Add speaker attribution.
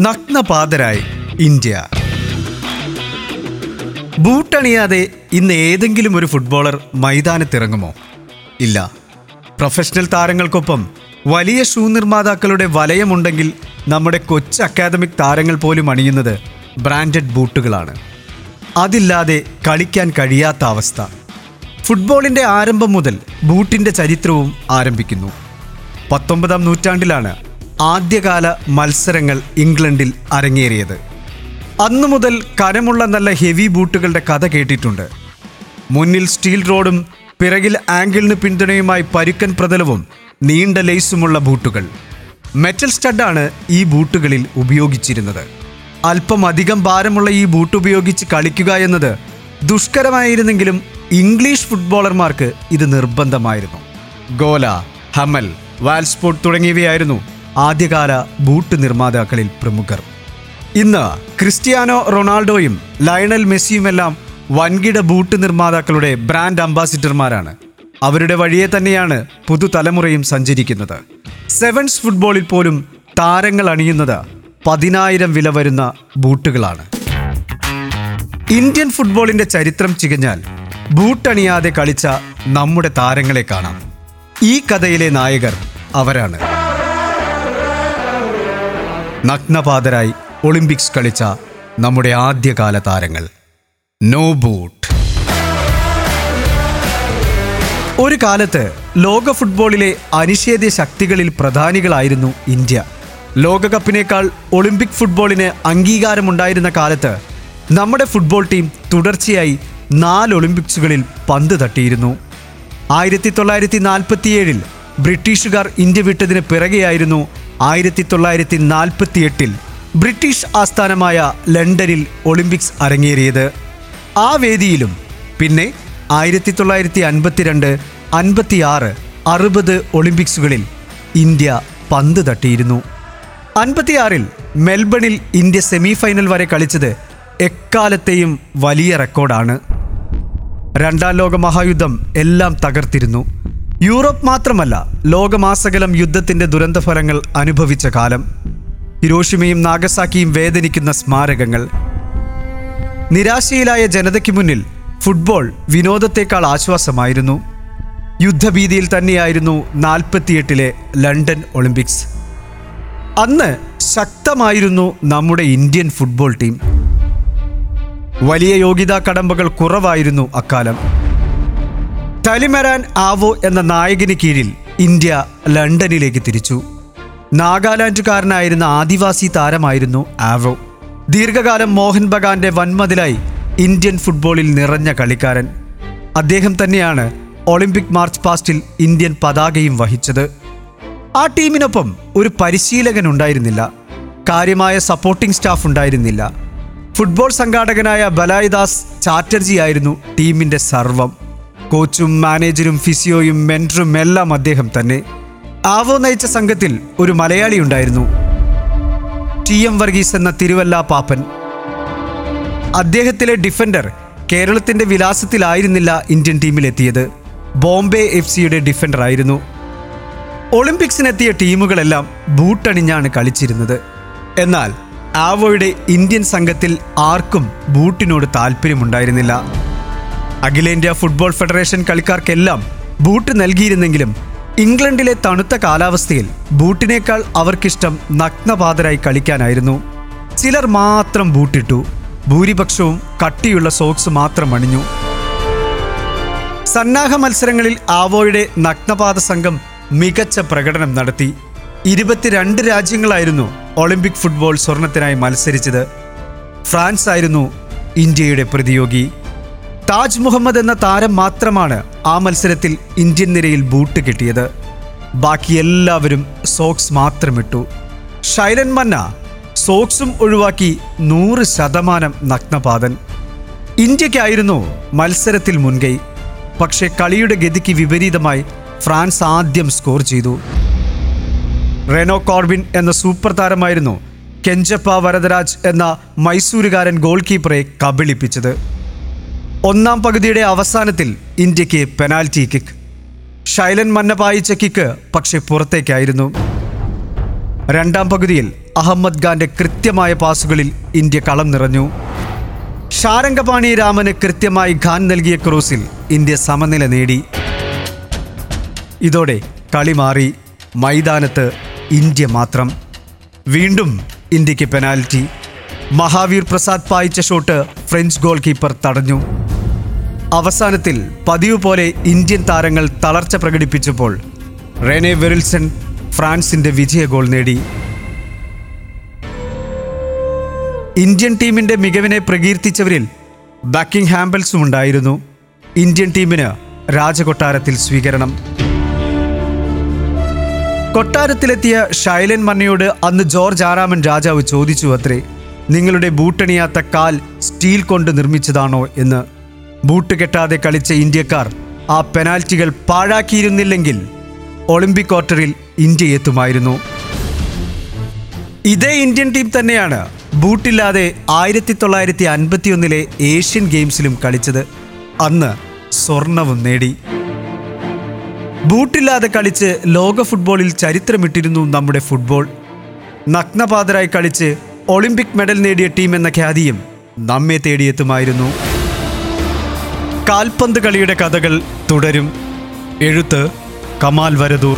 Speaker 1: നഗ്നപാതരായി India. ബൂട്ടണിയാതെ ഇന്ന് ഏതെങ്കിലും ഒരു ഫുട്ബോളർ മൈതാനത്തിറങ്ങുമോ? ഇല്ല. പ്രൊഫഷണൽ താരങ്ങൾക്കൊപ്പം വലിയ ഷൂ നിർമ്മാതാക്കളുടെ വലയമുണ്ടെങ്കിൽ നമ്മുടെ കൊച്ച് അക്കാദമിക് താരങ്ങൾ പോലും അണിയുന്നത് ബ്രാൻഡഡ് ബൂട്ടുകളാണ്. അതില്ലാതെ കളിക്കാൻ കഴിയാത്ത അവസ്ഥ. ഫുട്ബോളിന്റെ ആരംഭം മുതൽ ബൂട്ടിന്റെ ചരിത്രവും ആരംഭിക്കുന്നു. പത്തൊമ്പതാം നൂറ്റാണ്ടിലാണ് ആദ്യകാല മത്സരങ്ങൾ ഇംഗ്ലണ്ടിൽ അരങ്ങേറിയത്. അന്നു മുതൽ കനമുള്ള നല്ല ഹെവി ബൂട്ടുകളുടെ കഥ കേട്ടിട്ടുണ്ട്. മുന്നിൽ സ്റ്റീൽ റോഡും പിറകിൽ ആംഗിളിന് പിന്തുണയുമായി പരുക്കൻ പ്രതലവും നീണ്ട ലേസുമുള്ള ബൂട്ടുകൾ. മെറ്റൽ സ്റ്റഡാണ് ഈ ബൂട്ടുകളിൽ ഉപയോഗിച്ചിരുന്നത്. അല്പം അധികം ഭാരമുള്ള ഈ ബൂട്ട് ഉപയോഗിച്ച് കളിക്കുക എന്നത് ദുഷ്കരമായിരുന്നെങ്കിലും ഇംഗ്ലീഷ് ഫുട്ബോളർമാർക്ക് ഇത് നിർബന്ധമായിരുന്നു. ഗോല ഹമൽ വാൽസ്പോർട്ട് തുടങ്ങിയവയായിരുന്നു ആദ്യകാല ബൂട്ട് നിർമ്മാതാക്കളിൽ പ്രമുഖർ. ഇന്ന് ക്രിസ്ത്യാനോ റൊണാൾഡോയും ലയണൽ മെസ്സിയുമെല്ലാം വൻകിട ബൂട്ട് നിർമ്മാതാക്കളുടെ ബ്രാൻഡ് അംബാസിഡർമാരാണ്. അവരുടെ വഴിയെ തന്നെയാണ് പുതുതലമുറയും സഞ്ചരിക്കുന്നത്. സെവൻസ് ഫുട്ബോളിൽ പോലും താരങ്ങൾ അണിയുന്നത് പതിനായിരം വില വരുന്ന ബൂട്ടുകളാണ്. ഇന്ത്യൻ ഫുട്ബോളിന്റെ ചരിത്രം ചികഞ്ഞാൽ ബൂട്ടണിയാതെ കളിച്ച നമ്മുടെ താരങ്ങളെ കാണാം. ഈ കഥയിലെ നായകർ അവരാണ്. നഗ്നപാതരായി ഒളിമ്പിക്സ് കളിച്ച നമ്മുടെ ആദ്യകാല താരങ്ങൾ. നോ ബൂട്ട് ഒരു കാലത്ത് ലോക ഫുട്ബോളിലെ അനിഷേധ്യ ശക്തികളിൽ പ്രധാനികളായിരുന്നു ഇന്ത്യ. ലോകകപ്പിനേക്കാൾ ഒളിമ്പിക് ഫുട്ബോളിന് അംഗീകാരമുണ്ടായിരുന്ന കാലത്ത് നമ്മുടെ ഫുട്ബോൾ ടീം തുടർച്ചയായി നാല് ഒളിമ്പിക്സുകളിൽ പന്ത് തട്ടിയിരുന്നു. ആയിരത്തി തൊള്ളായിരത്തി നാൽപ്പത്തിയേഴിൽ ബ്രിട്ടീഷുകാർ ഇന്ത്യ വിട്ടതിന് പിറകെയായിരുന്നു ആയിരത്തി തൊള്ളായിരത്തി നാൽപ്പത്തിയെട്ടിൽ ബ്രിട്ടീഷ് ആസ്ഥാനമായ ലണ്ടനിൽ ഒളിമ്പിക്സ് അരങ്ങേറിയത്. ആ വേദിയിലും പിന്നെ ആയിരത്തി തൊള്ളായിരത്തി അൻപത്തിരണ്ട് അൻപത്തിയാറ് അറുപത് ഒളിമ്പിക്സുകളിൽ ഇന്ത്യ പന്ത് തട്ടിയിരുന്നു. അൻപത്തിയാറിൽ മെൽബണിൽ ഇന്ത്യ സെമിഫൈനൽ വരെ കളിച്ചത് എക്കാലത്തെയും വലിയ റെക്കോർഡാണ്. രണ്ടാം ലോക മഹായുദ്ധം എല്ലാം തകർത്തിരുന്നു. യൂറോപ്പ് മാത്രമല്ല ലോകമാസകലം യുദ്ധത്തിന്റെ ദുരന്തഫലങ്ങൾ അനുഭവിച്ച കാലം. ഹിരോഷിമയും നാഗസാക്കിയും വേദനിക്കുന്ന സ്മാരകങ്ങൾ. നിരാശയിലായ ജനതയ്ക്ക് മുന്നിൽ ഫുട്ബോൾ വിനോദത്തേക്കാൾ ആശ്വാസമായിരുന്നു. യുദ്ധഭീതിയിൽ തന്നെയായിരുന്നു നാൽപ്പത്തിയെട്ടിലെ ലണ്ടൻ ഒളിമ്പിക്സ്. അന്ന് ശക്തമായിരുന്നു നമ്മുടെ ഇന്ത്യൻ ഫുട്ബോൾ ടീം. വലിയ യോഗ്യതാ കടമ്പകൾ കുറവായിരുന്നു അക്കാലം. ടലിമരാൻ ആവോ എന്ന നായകന് കീഴിൽ ഇന്ത്യ ലണ്ടനിലേക്ക് തിരിച്ചു. നാഗാലാൻഡുകാരനായിരുന്ന ആദിവാസി താരമായിരുന്നു ആവോ. ദീർഘകാലം മോഹൻ ബഗാന്റെ വൻമതിലായി ഇന്ത്യൻ ഫുട്ബോളിൽ നിറഞ്ഞ കളിക്കാരൻ. അദ്ദേഹം തന്നെയാണ് ഒളിമ്പിക് മാർച്ച് പാസ്റ്റിൽ ഇന്ത്യൻ പതാകയും വഹിച്ചത്. ആ ടീമിനൊപ്പം ഒരു പരിശീലകൻ ഉണ്ടായിരുന്നില്ല. കാര്യമായ സപ്പോർട്ടിംഗ് സ്റ്റാഫ് ഉണ്ടായിരുന്നില്ല. ഫുട്ബോൾ സംഘാടകനായ ബലായിദാസ് ചാറ്റർജി ആയിരുന്നു ടീമിന്റെ സർവം. കോച്ചും മാനേജരും ഫിസിയോയും മെന്ററും എല്ലാം അദ്ദേഹം തന്നെ. ആവോ നയിച്ച സംഘത്തിൽ ഒരു മലയാളി ഉണ്ടായിരുന്നു. ടി എം വർഗീസ് എന്ന തിരുവല്ല പാപ്പൻ. അദ്ദേഹത്തിലെ ഡിഫൻഡർ കേരളത്തിന്റെ വിലാസത്തിലായിരുന്നില്ല ഇന്ത്യൻ ടീമിലെത്തിയത്. ബോംബെ എഫ് സിയുടെ ഡിഫൻഡർ ആയിരുന്നു. ഒളിമ്പിക്സിനെത്തിയ ടീമുകളെല്ലാം ബൂട്ടണിഞ്ഞാണ് കളിച്ചിരുന്നത്. എന്നാൽ ആവോയുടെ ഇന്ത്യൻ സംഘത്തിൽ ആർക്കും ബൂട്ടിനോട് താല്പര്യമുണ്ടായിരുന്നില്ല. അഖിലേന്ത്യാ ഫുട്ബോൾ ഫെഡറേഷൻ കളിക്കാർക്കെല്ലാം ബൂട്ട് നൽകിയിരുന്നെങ്കിലും ഇംഗ്ലണ്ടിലെ തണുത്ത കാലാവസ്ഥയിൽ ബൂട്ടിനേക്കാൾ അവർക്കിഷ്ടം നഗ്നപാതരായി കളിക്കാനായിരുന്നു. ചിലർ മാത്രം ബൂട്ടിട്ടു. ഭൂരിപക്ഷവും കട്ടിയുള്ള സോക്സ് മാത്രം അണിഞ്ഞു. സന്നാഹ മത്സരങ്ങളിൽ ആവോയുടെ നഗ്നപാത സംഘം മികച്ച പ്രകടനം നടത്തി. ഇരുപത്തിരണ്ട് രാജ്യങ്ങളായിരുന്നു ഒളിമ്പിക് ഫുട്ബോൾ സ്വർണത്തിനായി മത്സരിച്ചത്. ഫ്രാൻസ് ആയിരുന്നു ഇന്ത്യയുടെ പ്രതിയോഗി. താജ് മുഹമ്മദ് എന്ന താരം മാത്രമാണ് ആ മത്സരത്തിൽ ഇന്ത്യൻ നിരയിൽ ബൂട്ട് കിട്ടിയത്. ബാക്കി എല്ലാവരും സോക്സ് മാത്രമിട്ടു. ശൈലൻ മന്ന സോക്സും ഒഴിവാക്കി നൂറ് ശതമാനം നഗ്നപാതൻ. ഇന്ത്യക്കായിരുന്നു മത്സരത്തിൽ മുൻകൈ. പക്ഷേ കളിയുടെ ഗതിക്ക് വിപരീതമായി ഫ്രാൻസ് ആദ്യം സ്കോർ ചെയ്തു. റെനോ കോർബിൻ എന്ന സൂപ്പർ താരമായിരുന്നു കെഞ്ചപ്പ വരദരാജ് എന്ന മൈസൂരുകാരൻ ഗോൾ കീപ്പറെ കബളിപ്പിച്ചത്. ഒന്നാം പകുതിയുടെ അവസാനത്തിൽ ഇന്ത്യയ്ക്ക് പെനാൽറ്റി കിക്ക്. ശൈലൻ മന്ന പായിച്ച കിക്ക് പക്ഷെ പുറത്തേക്കായിരുന്നു. രണ്ടാം പകുതിയിൽ അഹമ്മദ് ഖാന്റെ കൃത്യമായ പാസുകളിൽ ഇന്ത്യ കളം നിറഞ്ഞു. ഷാരംഗപാണി രാമന് കൃത്യമായി ഖാൻ നൽകിയ ക്രോസിൽ ഇന്ത്യ സമനില നേടി. ഇതോടെ കളി മാറി. മൈതാനത്ത് ഇന്ത്യ മാത്രം. വീണ്ടും ഇന്ത്യയ്ക്ക് പെനാൽറ്റി. മഹാവീർ പ്രസാദ് പായിച്ച ഷോട്ട് ഫ്രഞ്ച് ഗോൾ കീപ്പർ തടഞ്ഞു. അവസാനത്തിൽ പതിവ് പോലെ ഇന്ത്യൻ താരങ്ങൾ തളർച്ച പ്രകടിപ്പിച്ചപ്പോൾ റെനെ വെറിൽസൺ ഫ്രാൻസിന്റെ വിജയ ഗോൾ നേടി. ഇന്ത്യൻ ടീമിന്റെ മികവിനെ പ്രകീർത്തിച്ചവരിൽ ബാക്കിംഗ് ഹാമ്പൽസും ഉണ്ടായിരുന്നു. ഇന്ത്യൻ ടീമിന് രാജകൊട്ടാരത്തിൽ സ്വീകരണം. കൊട്ടാരത്തിലെത്തിയ ഷൈലൻ മന്നയോട് അന്ന് ജോർജ് ആറാമൻ രാജാവ് ചോദിച്ചു അത്രേ നിങ്ങളുടെ ബൂട്ടണിയാത്ത കാൽ സ്റ്റീൽ കൊണ്ട് നിർമ്മിച്ചതാണോ? എന്ന് ബൂട്ട് കെട്ടാതെ കളിച്ച ഇന്ത്യക്കാർ ആ പെനാൽറ്റികൾ പാഴാക്കിയിരുന്നില്ലെങ്കിൽ ഒളിമ്പിക് ക്വാർട്ടറിൽ ഇന്ത്യ എത്തുമായിരുന്നു. ഇതേ ഇന്ത്യൻ ടീം തന്നെയാണ് ബൂട്ടില്ലാതെ ആയിരത്തി തൊള്ളായിരത്തി അൻപത്തിയൊന്നിലെ ഏഷ്യൻ ഗെയിംസിലും കളിച്ചത്. അന്ന് സ്വർണവും നേടി. ബൂട്ടില്ലാതെ കളിച്ച് ലോക ഫുട്ബോളിൽ ചരിത്രമിട്ടിരുന്നു നമ്മുടെ ഫുട്ബോൾ. നഗ്നപാതരായി കളിച്ച് ഒളിമ്പിക് മെഡൽ നേടിയ ടീം എന്ന ഖ്യാതിയും നമ്മെ തേടിയെത്തുമായിരുന്നു. കാൽപന്ത് കളിയുടെ കഥകൾ തുടരും. എഴുത്ത് കമാൽ വരദൂർ.